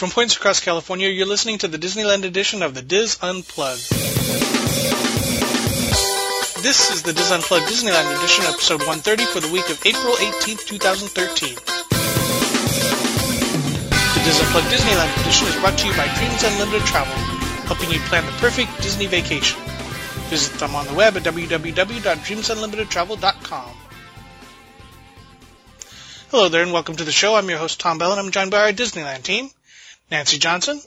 From points across California, you're listening to the Disneyland edition of the Diz Unplugged. This is the Diz Unplugged Disneyland edition, episode 130 for the week of April 18th, 2013. The Diz Unplugged Disneyland edition is brought to you by Dreams Unlimited Travel, helping you plan the perfect Disney vacation. Visit them on the web at www.dreamsunlimitedtravel.com. Hello there and welcome to the show. I'm your host Tom Bell and I'm joined by our Disneyland team. Nancy Johnson,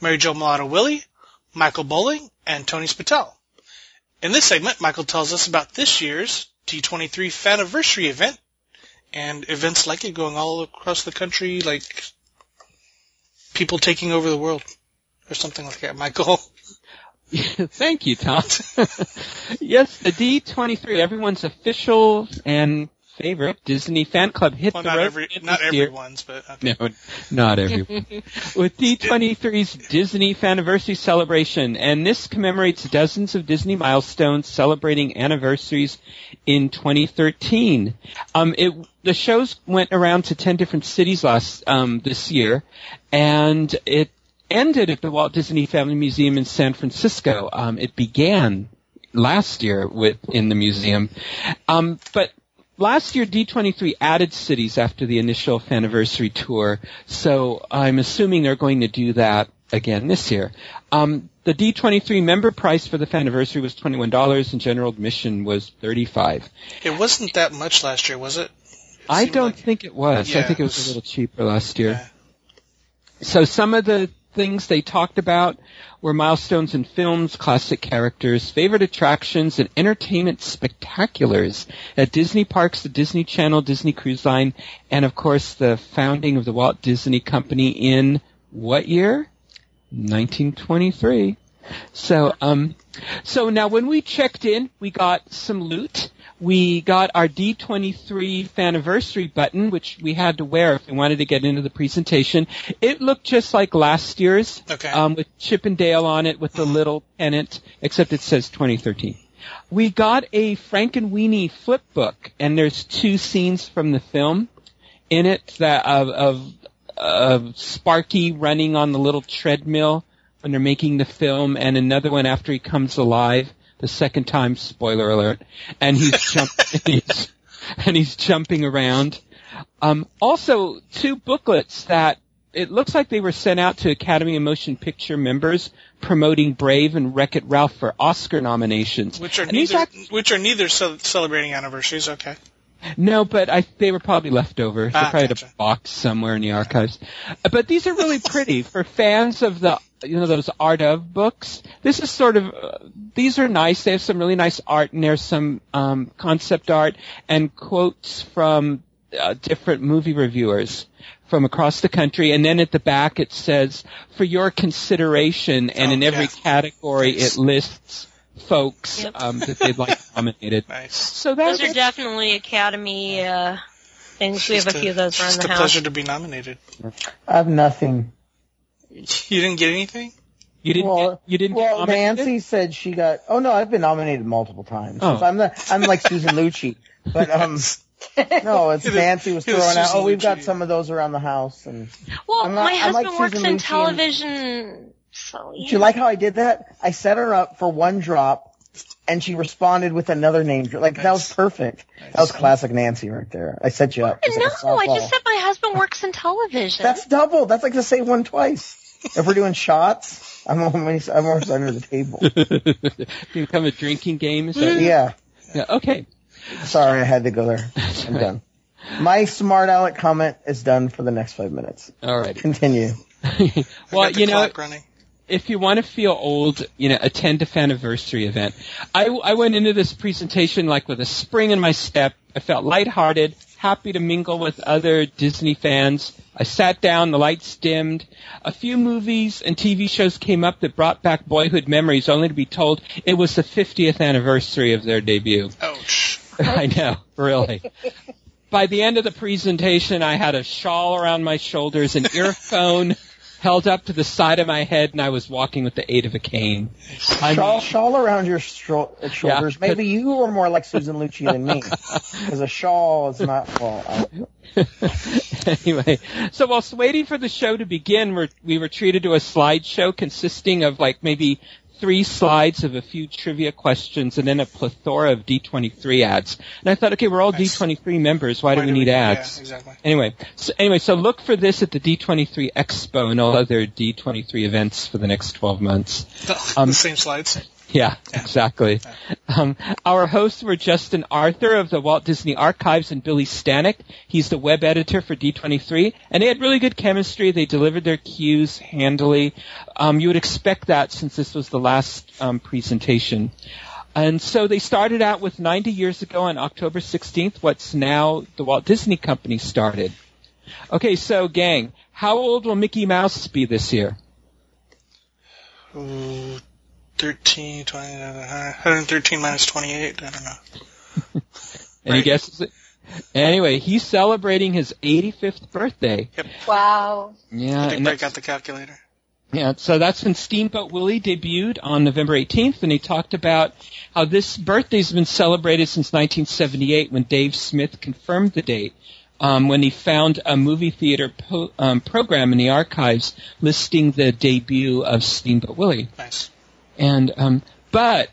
Mary Jo Mulatto Willie, Michael Bowling, and Tony Spatel. In this segment, Michael tells us about this year's D23 Fanniversary event and events like it going all across the country, like people taking over the world or something like that. Michael? Thank you, Tom. yes, the D23, everyone's official and favorite Disney fan club hit Well, the not road every, again not this year. everyone's, but okay. No, not everyone. With D23's Disney Fanniversary celebration, and this commemorates dozens of Disney milestones celebrating anniversaries in 2013. Um, it, the shows went around to 10 different cities last, um, this year, and it ended at the Walt Disney Family Museum in San Francisco. Um, it began last year with, in the museum. Um, but Last year, D23 added cities after the initial anniversary tour, so I'm assuming they're going to do that again this year. Um, the D23 member price for the anniversary was $21 and general admission was 35 It wasn't that much last year, was it? It I don't like- think it was. I think it was it was- a little cheaper last year. Yeah. So some of the things they talked about were milestones in films, classic characters, favorite attractions, and entertainment spectaculars at Disney parks, the Disney Channel, Disney Cruise Line, and of course the founding of the Walt Disney Company in what year? 1923. So, um, so now when we checked in, we got some loot. We got our D23 anniversary button, which we had to wear if we wanted to get into the presentation. It looked just like last year's, Okay. um, with Chip and Dale on it with the little pennant, except it says 2013. We got a Frankenweenie flip book, and there's two scenes from the film in it that of, of of Sparky running on the little treadmill when they're making the film, and another one after he comes alive. The second time, spoiler alert, and he's jumping and he's, and he's jumping around. Um, also, two booklets that it looks like they were sent out to Academy of Motion Picture members promoting Brave and Wreck It Ralph for Oscar nominations. Which are And neither, act- which are neither ce- celebrating anniversaries. Okay. No, but I they were probably left over. They Ah, probably had gotcha. a box somewhere in the archives. But these are really pretty for fans of the you know those art of books. This is sort of uh, these are nice. They have some really nice art and there's some um, concept art and quotes from uh, different movie reviewers from across the country. And then at the back it says for your consideration, and Oh, in every yeah. category it lists folks Yep. um, that they'd like nominated. Nice. So that's Those are definitely Academy uh, things. We have a Just few of those around Just the a house. pleasure to be nominated. I have nothing. You didn't get anything? You didn't. Well, get, you didn't. Well, get? Nancy said she got. Oh no, I've been nominated multiple times. Oh. So I'm the, I'm like Susan Lucci, but um, no, it's You're Nancy was you're throwing out. Susan Oh, we've got some of those around the house, and Well, I'm not- my I'm like husband works Susan in Lucci and- television, so yeah. do you like how I did that? I set her up for one drop, and she responded with another name. dro- Like that was Nice. perfect. That was classic Nancy right there. I set you up. It's like No, I just said my husband works in television. That's double. That's like to say one twice. If we're doing shots, I'm almost I'm always under the table. become a drinking game. Is that, mm-hmm. Yeah. yeah. Okay. Sorry, I had to go there. I'm done. My smart aleck comment is done for the next five minutes. All right. Continue. Well, you know, running. If you want to feel old, you know, attend a anniversary event. I, I went into this presentation like with a spring in my step. I felt lighthearted, happy to mingle with other Disney fans. I sat down, the lights dimmed. A few movies and TV shows came up that brought back boyhood memories, only to be told it was the 50th anniversary of their debut. Ouch. I know, really. By the end of the presentation, I had a shawl around my shoulders, an earphone held up to the side of my head, and I was walking with the aid of a cane. I Shawl, mean, shawl around your stro- shoulders. Yeah. Maybe you are more like Susan Lucci than me, because a shawl is not. Well, anyway, so whilst waiting for the show to begin, we're, we were treated to a slideshow consisting of like maybe three slides of a few trivia questions and then a plethora of D23 ads. And I thought, okay, we're all Nice. D23 members. Why, do we need ads? Yeah, exactly. Anyway, so anyway, so look for this at the D23 Expo and all other D23 events for the next 12 months. Um, the same slides. Yeah, exactly. Um, our hosts were Justin Arthur of the Walt Disney Archives and Billy Stanek. He's the web editor for D23, and they had really good chemistry. They delivered their cues handily. Um, you would expect that since this was the last um, presentation. And so they started out with 90 years ago on October 16th, what's now the Walt Disney Company started. Okay, so gang, how old will Mickey Mouse be this year? Ooh, 13, 20, uh, 113 minus 28. I don't know. Any Right. guesses? Anyway, he's celebrating his 85th birthday. Wow. Yeah, Did and break that's, out the calculator. yeah. So that's when Steamboat Willie debuted on November 18th, and he talked about how this birthday's been celebrated since 1978 when Dave Smith confirmed the date. Um, when he found a movie theater po- um, program in the archives listing the debut of Steamboat Willie. Nice. And um, but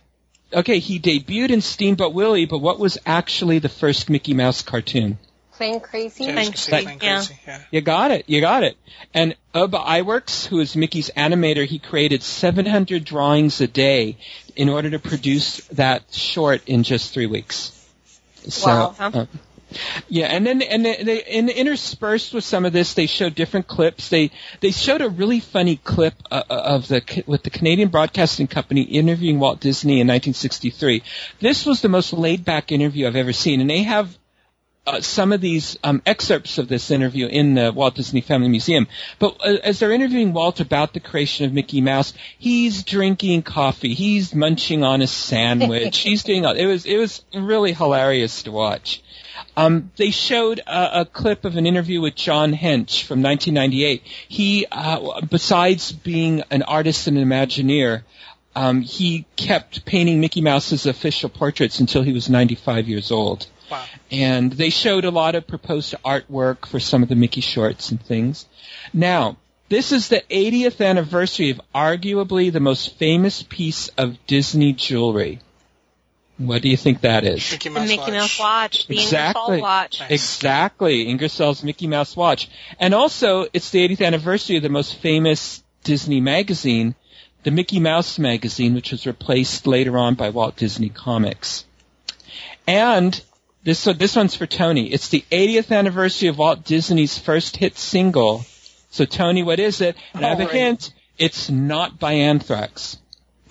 okay, he debuted in Steamboat Willie, but what was actually the first Mickey Mouse cartoon? Plane Crazy. Yeah, I was gonna say Plane yeah. crazy. Yeah. You got it. You got it. And Ub Iwerks, who is Mickey's animator, he created 700 drawings a day in order to produce that short in just three weeks. So, Wow. uh, yeah, and then and they, they, and interspersed with some of this, they showed different clips. They they showed a really funny clip uh, of the with the Canadian Broadcasting Company interviewing Walt Disney in 1963. This was the most laid back interview I've ever seen, and they have uh, some of these um, excerpts of this interview in the Walt Disney Family Museum. But uh, as they're interviewing Walt about the creation of Mickey Mouse, he's drinking coffee, he's munching on a sandwich, he's doing. all- It was it was really hilarious to watch. Um, they showed a, a clip of an interview with John Hench from 1998. He, uh, besides being an artist and an Imagineer, um, he kept painting Mickey Mouse's official portraits until he was 95 years old Wow. and they showed a lot of proposed artwork for some of the Mickey shorts and things. Now, this is the 80th anniversary of arguably the most famous piece of Disney jewelry. What do you think that is? Mickey The Mickey watch. Mouse watch. The Exactly. Ingersoll watch. Nice. Exactly, Ingersoll's Mickey Mouse watch. And also, it's the 80th anniversary of the most famous Disney magazine, the Mickey Mouse magazine, which was replaced later on by Walt Disney Comics. And this so this one's for Tony. It's the 80th anniversary of Walt Disney's first hit single. So Tony, what is it? And I have a Oh, hint. It's not by Anthrax.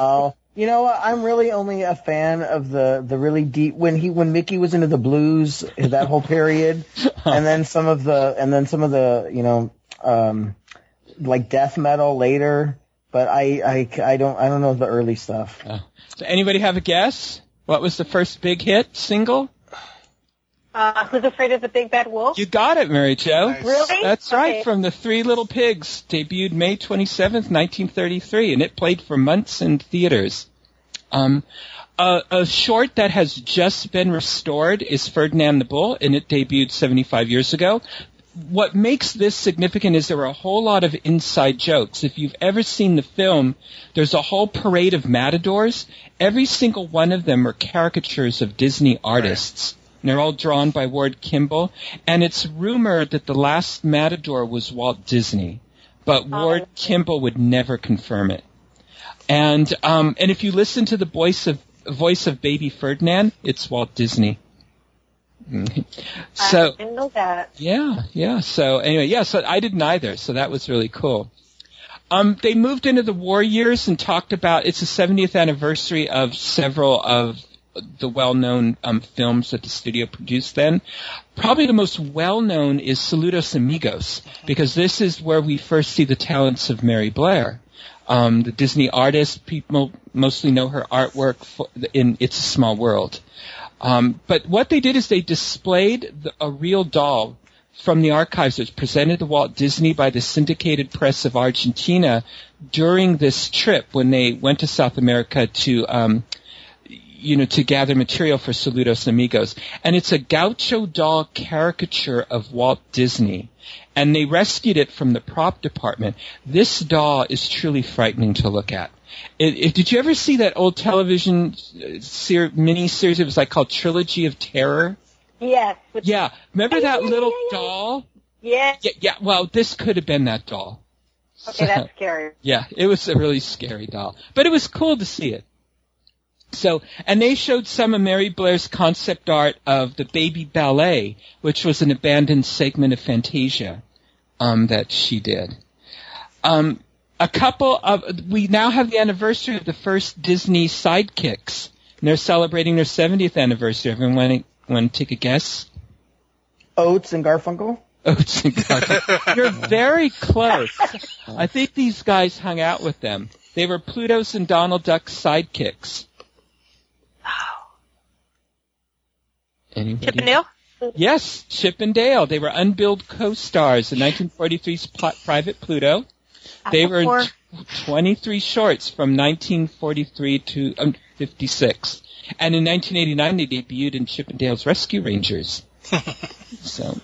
Oh, you know what? I'm really only a fan of the the really deep when he when Mickey was into the blues that whole period, and then some of the and then some of the you know um like death metal later. But I I I don't I don't know the early stuff. So anybody have a guess? What was the first big hit single? Uh, who's afraid of the big bad wolf? You got it, Mary Jo. Nice. Really? That's right, Okay. from the Three Little Pigs, debuted May 27th, 1933, and it played for months in theaters. Um, a, a short that has just been restored is Ferdinand the Bull, and it debuted 75 years ago. What makes this significant is there are a whole lot of inside jokes. If you've ever seen the film, there's a whole parade of matadors. Every single one of them are caricatures of Disney artists. And they're all drawn by Ward Kimball. And it's rumored that the last matador was Walt Disney. But Ward Kimball would never confirm it. And um, and if you listen to the voice of voice of Baby Ferdinand, it's Walt Disney. Mhm. So I know that. yeah, yeah. So anyway, yeah. So I didn't either. So that was really cool. Um, they moved into the war years and talked about it's the 70th anniversary of several of the well-known um, films that the studio produced then. Probably the most well-known is Saludos Amigos because this is where we first see the talents of Mary Blair. Um, the Disney artist, people mostly know her artwork for, in It's a Small World. Um, but what they did is they displayed the, a real doll from the archives that was presented to Walt Disney by the Syndicated Press of Argentina during this trip when they went to South America to, um, you know, to gather material for Saludos Amigos. And it's a gaucho doll caricature of Walt Disney. And they rescued it from the prop department. This doll is truly frightening to look at. It, it, did you ever see that old television uh, ser- mini series? It was like called Trilogy of Terror. Yes. Yeah, remember that little doll? yeah. Yeah, yeah. Well, this could have been that doll. Okay, that's scary. Yeah, it was a really scary doll, but it was cool to see it. So, and they showed some of Mary Blair's concept art of the baby ballet, which was an abandoned segment of Fantasia, um, that she did. Um, a couple of, we now have the anniversary of the first Disney sidekicks, and they're celebrating their 70th anniversary. Everyone want to, want to take a guess? Oates and Garfunkel. Oats and Garfunkel. You're very close. I think these guys hung out with them. They were Pluto's and Donald Duck's sidekicks. Anybody? Chip and Dale? Yes, Chip and Dale. They were unbilled co-stars in 1943's Pl- Private Pluto. They were in t- 23 shorts from 1943 to um, 56. And in 1989 they debuted in Chip and Dale's Rescue Rangers. so,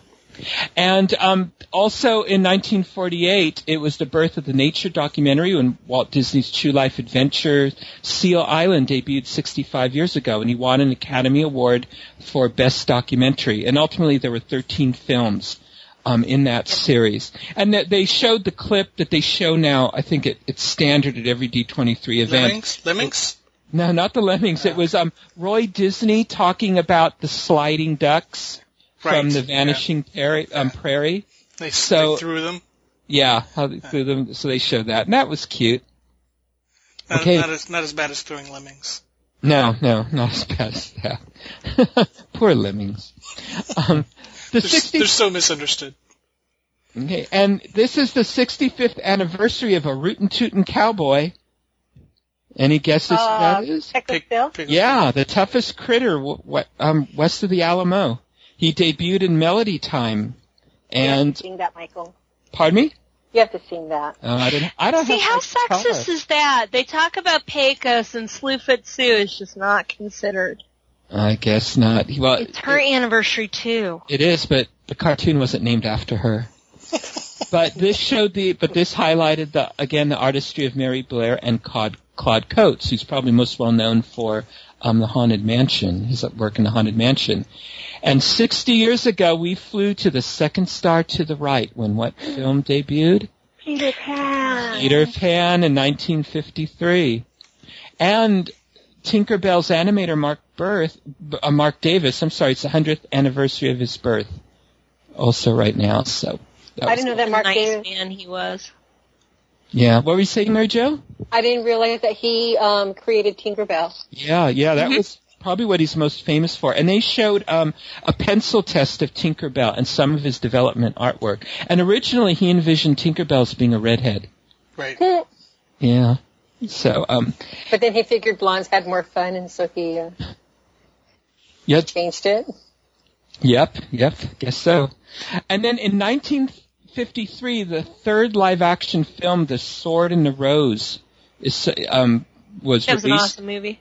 and um, also in 1948, it was the birth of the nature documentary when Walt Disney's True Life Adventure Seal Island debuted 65 years ago, and he won an Academy Award for Best Documentary. And ultimately, there were 13 films um, in that series, and that they showed the clip that they show now. I think it, it's standard at every D23 event. Lemmings? Lemmings? No, not the Lemmings. It was um, Roy Disney talking about the sliding ducks from Right, the Vanishing Prairie. Um, prairie. They, So- they threw them. Yeah, how they threw them. So they showed that, and that was cute. Not, Okay. not, as, not as bad as throwing lemmings. No, no, not as bad as that. Poor lemmings. Um, the They're, 60, they're so misunderstood. okay, and this is the 65th anniversary of a rootin' tootin' cowboy. Any guesses who Uh, that is? Texas Pig, Bill? Yeah, the toughest critter w- w- um, west of the Alamo. He debuted in Melody Time, You have and to sing that, Michael. pardon me. You have to sing that. Uh, I don't. I don't See, have how much color. sexist is that? They talk about Pecos and Slewfoot Sue is just not considered. I guess not. Well, It's her anniversary too. It is, but the cartoon wasn't named after her. but this showed the, but this highlighted the, again, the artistry of Mary Blair and Claude, Claude Coats, who's probably most well known for, um, the Haunted Mansion, his work in the Haunted Mansion. And 60 years ago, we flew to the second star to the right when what film debuted? Peter Pan. Peter Pan in 1953. And Tinkerbell's animator Mark Birth, uh, Mark Davis, I'm sorry, it's the 100th anniversary of his birth. Also right now, so. that I was didn't know that Mark nice Davis. man he was. Yeah, what were you saying, Mary Jo? I didn't realize that he um, created Tinkerbell. Yeah, yeah, that Mhm. was probably what he's most famous for. And they showed um, a pencil test of Tinkerbell and some of his development artwork. And originally he envisioned Tinkerbell as being a redhead. Right. Yeah. So, um, But then he figured blondes had more fun, and so he uh, yeah, changed it. Yep, yep, guess so. And then in 1953, the third live-action film, The Sword and the Rose, is um was That was an awesome movie.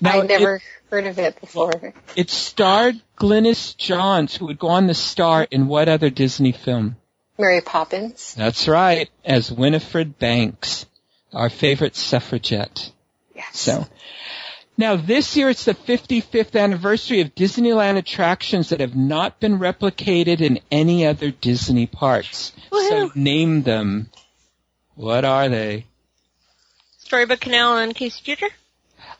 Now, I never it, heard of it before. it starred Glynis Johns, who would go on to star in what other Disney film? Mary Poppins. That's right, as Winifred Banks, our favorite suffragette. Yes. So, now this year it's the 55th anniversary of Disneyland attractions that have not been replicated in any other Disney parks. So name them. What are they? Storybook Canal and Casey Jr.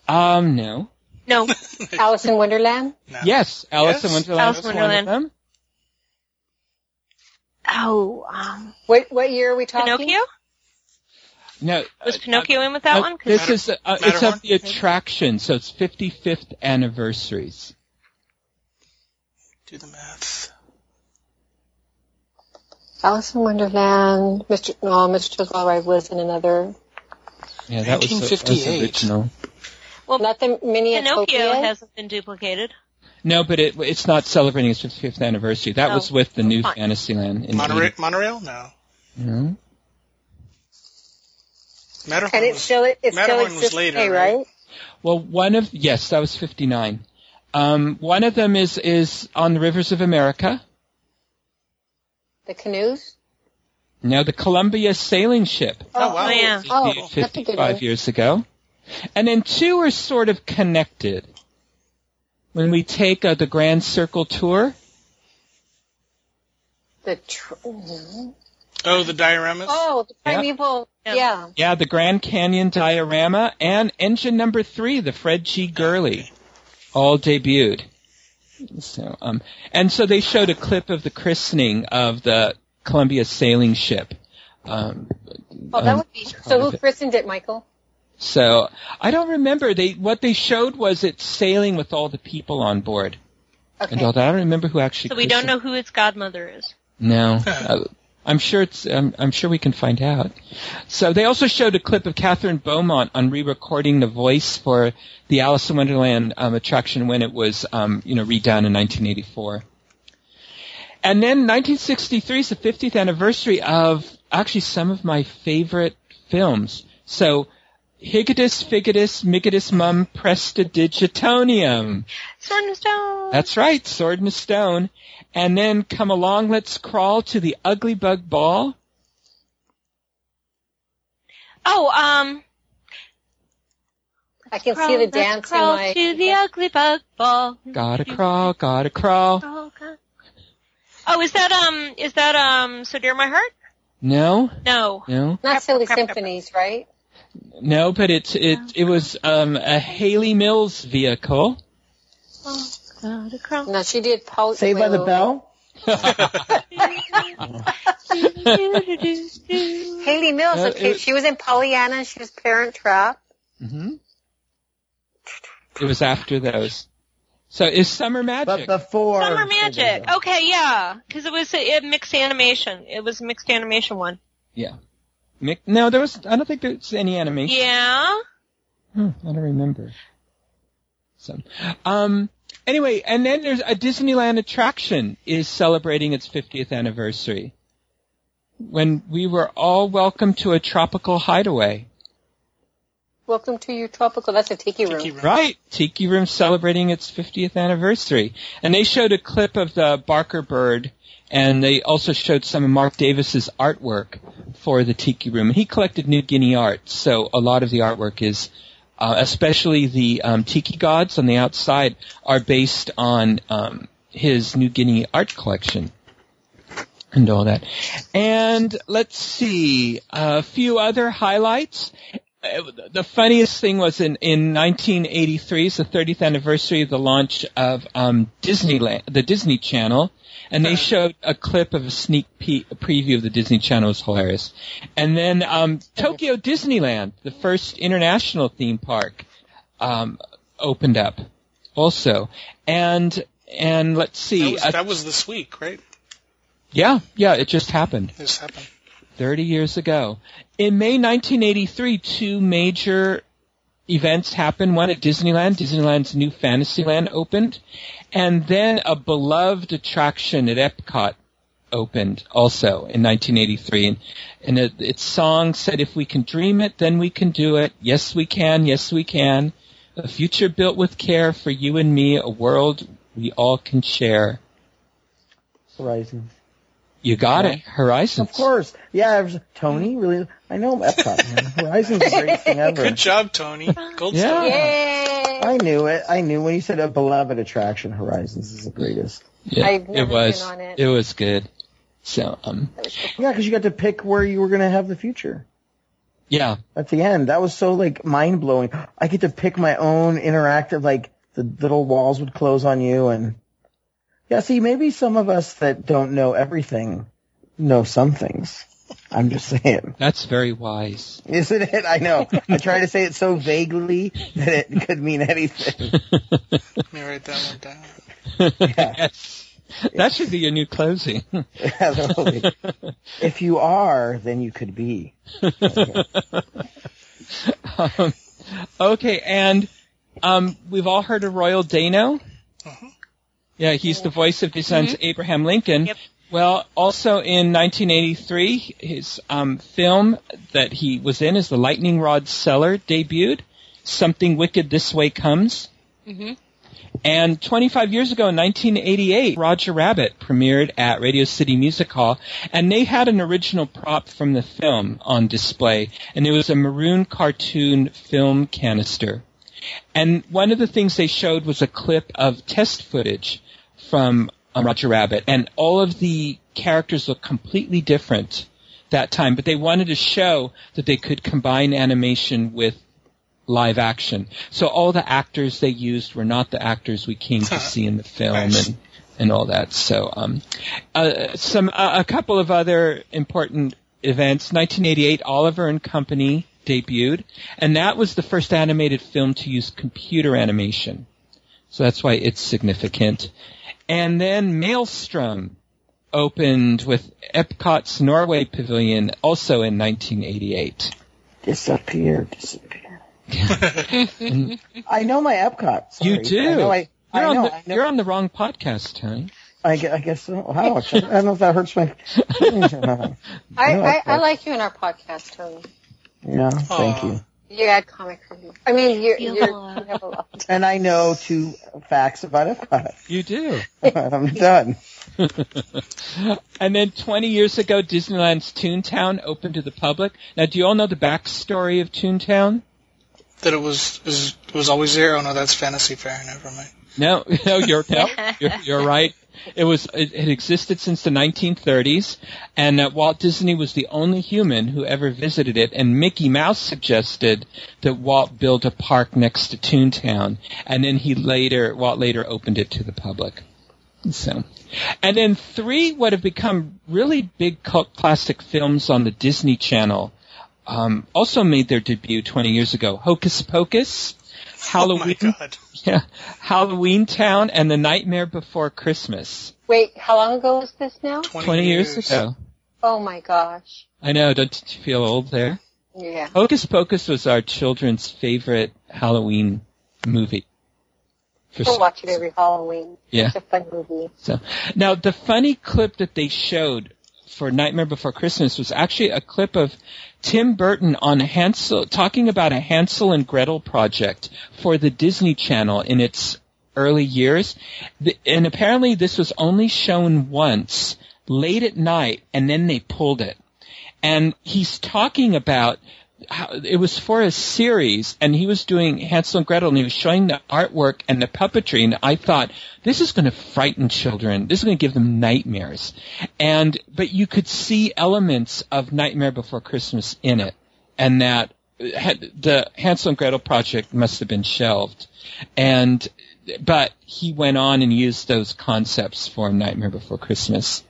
Um, no. No, Alice in Wonderland. No. Yes, Alice Yes, in Wonderland Alice is in one of them. oh, um, What what year are we talking? Pinocchio. No, Was uh, Pinocchio in with that uh, one? 'Cause This is uh, uh, it's of the attraction, so it's 55th anniversaries. Do the math. Alice in Wonderland. Mr. No, Mr. Toad's Wild Ride was in another. Yeah, that was, that was original. well, Not the mini Pinocchio hasn't been duplicated. No, but it, it's not celebrating its 55th anniversary. That Oh, was with the new fine. Fantasyland in Monorail? Monorail? No. 80. Matterhorn And it still it still Matterhorn was exists later, today, right? right? Well, one of yes, that was 59. Um, one of them is is on the rivers of America. The canoes? No, the Columbia sailing ship. Oh, wow. Oh, yeah. Oh, that's a good 55 years ago. And then two are sort of connected. When we take uh, the Grand Circle tour, The tr-. Oh, the dioramas? oh, the primeval. Yeah. Yeah. yeah, the Grand Canyon diorama, and engine number three, the Fred G. Gurley, all debuted. So, um, and so they showed a clip of the christening of the Columbia sailing ship. Um, Oh, that um, would be. So who christened it, Michael? So I don't remember. They what they showed was it sailing with all the people on board and Okay. all that. I don't remember who actually. So we don't know who its godmother is. No, uh, I'm sure it's. Um, I'm sure we can find out. So they also showed a clip of Kathryn Beaumont on re-recording the voice for the Alice in Wonderland um, attraction when it was, um, you know, redone in 1984. And then 1963 is the 50th anniversary of actually some of my favorite films. So Higitus, Figitus, Migitus, Mum, Prestidigitonium. Sword and Stone. That's right, Sword and a Stone. And then come along, let's crawl to the Ugly Bug Ball. oh, um. I can crawl, see the let's dance in crawl my. to the ugly bug ball. Gotta crawl, gotta crawl. Oh, God. Oh, is that um? Is that um? So dear my heart? No, No. no, Not silly Crap, crap, crap. symphonies, right? no, but it's, it, it was, um, a Hayley Mills vehicle. Oh, gotta crawl. No, she did. Paul- Saved by the Bell? Hayley Mills. Uh, okay, it- she was in Pollyanna. She was Parent Trap. hmm It was after those. So is Summer Magic? But before. Summer Magic. Okay, yeah, because it was a, a mixed animation. It was a mixed animation one. Yeah. Mick, no, there was, I don't think there's any animation. Yeah. Hmm, I don't remember. So, um, anyway, and then there's a Disneyland attraction is celebrating its 50th anniversary. When we were all welcome to a tropical hideaway. Welcome to your tropical. That's a tiki room. Tiki Room. Right, Tiki Room celebrating its 50th anniversary. And they showed a clip of the Barker bird, and they also showed some of Mark Davis's artwork for the Tiki Room. He collected New Guinea art, so a lot of the artwork is, uh, especially the um, Tiki gods on the outside, are based on um, his New Guinea art collection. And all that. And let's see, a few other highlights the funniest thing was in, in 1983, it's the 30th anniversary of the launch of um, Disneyland, the Disney Channel, and they showed a clip of a sneak pe- a preview of the Disney Channel. It was hilarious. And then um, Tokyo Disneyland, the first international theme park, um, opened up also. And and let's That see, was, uh, that was this week, right? yeah, yeah, it just happened. This happened. 30 years ago. In May 1983, two major events happened. One at Disneyland, Disneyland's new Fantasyland opened, and then a beloved attraction at Epcot opened also in 1983. And, and it, its song said, if we can dream it, then we can do it. Yes, we can. Yes, we can. A future built with care for you and me, a world we all can share. Horizon. You got Yeah. it. Horizons. Of course. Yeah, I was, Tony, really? I know Epcot, man. Horizon's the greatest thing ever. Good job, Tony. Gold Yeah. star. Yay! I knew it. I knew when you said a beloved attraction, Horizons is the greatest. Yeah, I've never it was. been on it. was good. So, um, That Yeah, because you got to pick where you were going to have the future. yeah, At the end, that was so like mind blowing. I get to pick my own interactive, like the little walls would close on you, and yeah. See, maybe some of us that don't know everything know some things. I'm just saying, that's very wise. isn't it? I know. I try to say it so vaguely that it could mean anything. Let me write that one down. Yeah. yes. That should be your new closing. If you are, then you could be. um, okay, and um, we've all heard of Royal Dano. Mhm. Yeah, he's the voice of his son's Abraham Lincoln. Yep. Well, also in 1983, his um, film that he was in is The Lightning Rod Cellar debuted. Something Wicked This Way Comes. hmm And 25 years ago, in 1988, Roger Rabbit premiered at Radio City Music Hall, and they had an original prop from the film on display, and it was a maroon cartoon film canister. And one of the things they showed was a clip of test footage from um, Roger Rabbit, and all of the characters look completely different that time, but they wanted to show that they could combine animation with live action. So all the actors they used were not the actors we came to see in the film Nice. and and all that. So um, uh, some uh, a couple of other important events. 1988, Oliver and Company debuted, and that was the first animated film to use computer animation. So that's why it's significant. And then Maelstrom opened with Epcot's Norway Pavilion also in 1988. Disappear, disappear. I know my Epcot. Sorry. You do. I know. I, You're, I on the, I know. you're on the wrong podcast, Tony. I, gue- I guess so. Ouch. I don't know if that hurts my. I, I, I I- like you in our podcast, Tony. yeah. Thank Aw. you. You add comic relief. I mean, you're, You you're, have a lot. you have a lot. And I know two facts about Epcot. You do. I'm done. and then 20 years ago, Disneyland's Toontown opened to the public. Now, do you all know the backstory of Toontown? That it was, is, it was always there. Oh no, that's Fantasy Fair. Never mind. No, no, you're no, you're, you're right. It was it, it existed since the 1930s, and uh, Walt Disney was the only human who ever visited it. And Mickey Mouse suggested that Walt build a park next to Toontown, and then he later Walt later opened it to the public. So, and then three what have become really big cult classic films on the Disney Channel um, also made their debut 20 years ago. Hocus Pocus, Halloween. Oh my god. Yeah, Halloween Town and The Nightmare Before Christmas. Wait, how long ago was this now? 20, Twenty years ago. Oh my gosh. I know. Don't you feel old there? Yeah. Hocus Pocus was our children's favorite Halloween movie. For We'll some- watch it every Halloween. Yeah. It's a fun movie. So now the funny clip that they showed for Nightmare Before Christmas was actually a clip of Tim Burton on Hansel talking about a Hansel and Gretel project for the Disney Channel in its early years. And apparently this was only shown once late at night and then they pulled it. And he's talking about it was for a series and he was doing Hansel and Gretel and he was showing the artwork and the puppetry and I thought this is going to frighten children. This is going to give them nightmares. And but you could see elements of Nightmare Before Christmas in it and that had, the Hansel and Gretel project must have been shelved. And but he went on and used those concepts for Nightmare Before Christmas.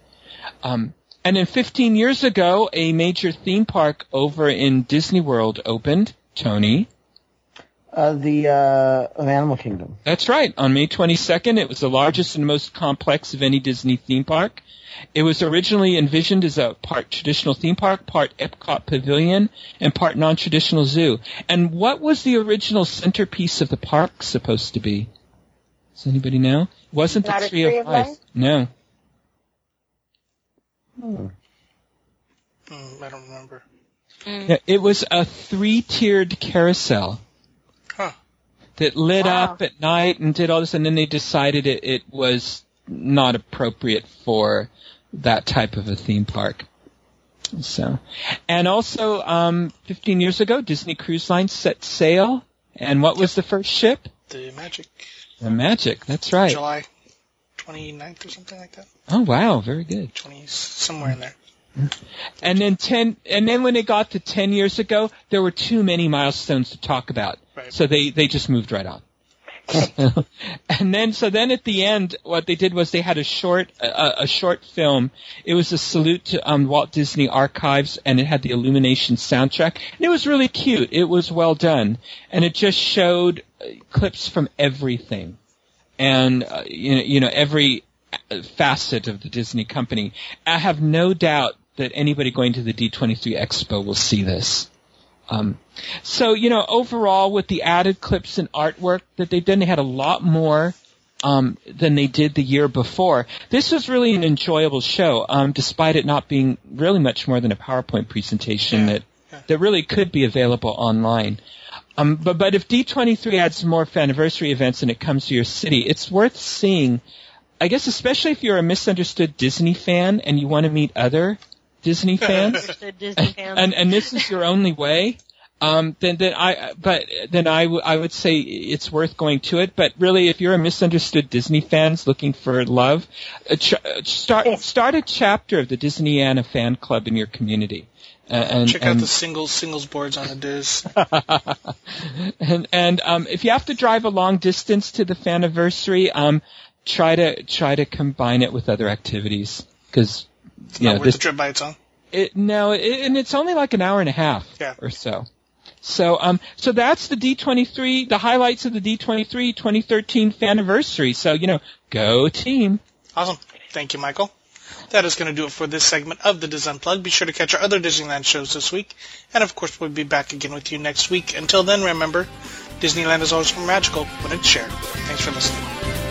Um, and then 15 years ago, a major theme park over in Disney World opened. Tony. Uh, the uh, of Animal Kingdom. That's right. On May 22nd, it was the largest and most complex of any Disney theme park. It was originally envisioned as a part traditional theme park, part Epcot Pavilion, and part non-traditional zoo. And what was the original centerpiece of the park supposed to be? Does anybody know? It wasn't the Not a Tree, Tree of of Life. Life? No. Hmm. Mm, I don't remember. Mm. Yeah, It was a three-tiered carousel. Huh. that lit Wow. up at night and did all this, and then they decided it, it was not appropriate for that type of a theme park. So, and also, um, 15 years ago, Disney Cruise Line set sail, and what was the first ship? The Magic. The Magic. That's right. July 29th or something like that. Oh wow, very good. 20, somewhere in there. And then 10, and then when it got to 10 years ago, there were too many milestones to talk about. Right. So they, they just moved right on. and then, so then at the end, what they did was they had a short, a, a short film. It was a salute to um, Walt Disney Archives, and it had the Illumination soundtrack. And it was really cute. It was well done, and it just showed uh, clips from everything, and uh, you know, you know, every uh, facet of the Disney company. I have no doubt that anybody going to the D23 Expo will see this. Um, so, you know, overall, with the added clips and artwork that they've done, they had a lot more um, than they did the year before. This was really an enjoyable show, um, despite it not being really much more than a PowerPoint presentation Yeah. that that really could be available online. Um, but but if D23 adds more anniversary events and it comes to your city, it's worth seeing. I guess especially if you're a misunderstood Disney fan and you want to meet other Disney fans, Disney fans. and and this is your only way. Um, then then I but then I, w- I would say it's worth going to it. But really, if you're a misunderstood Disney fans looking for love, uh, ch- uh, start start a chapter of the Disneyana fan club in your community. Uh, and, Check out and- the singles singles boards on the Diz. and and um, if you have to drive a long distance to the Fanniversary, um, try to try to combine it with other activities because It's you know this trip by its own. it, no, it, and it's only like an hour and a half Yeah. or so. So um so that's the D23, the highlights of the D23 2013 Fanniversary. So you know, go team. Awesome. Thank you, Michael. That is going to do it for this segment of the Diz Unplugged. Be sure to catch our other Disneyland shows this week. And of course, we'll be back again with you next week. Until then, remember, Disneyland is always more magical when it's shared. Thanks for listening.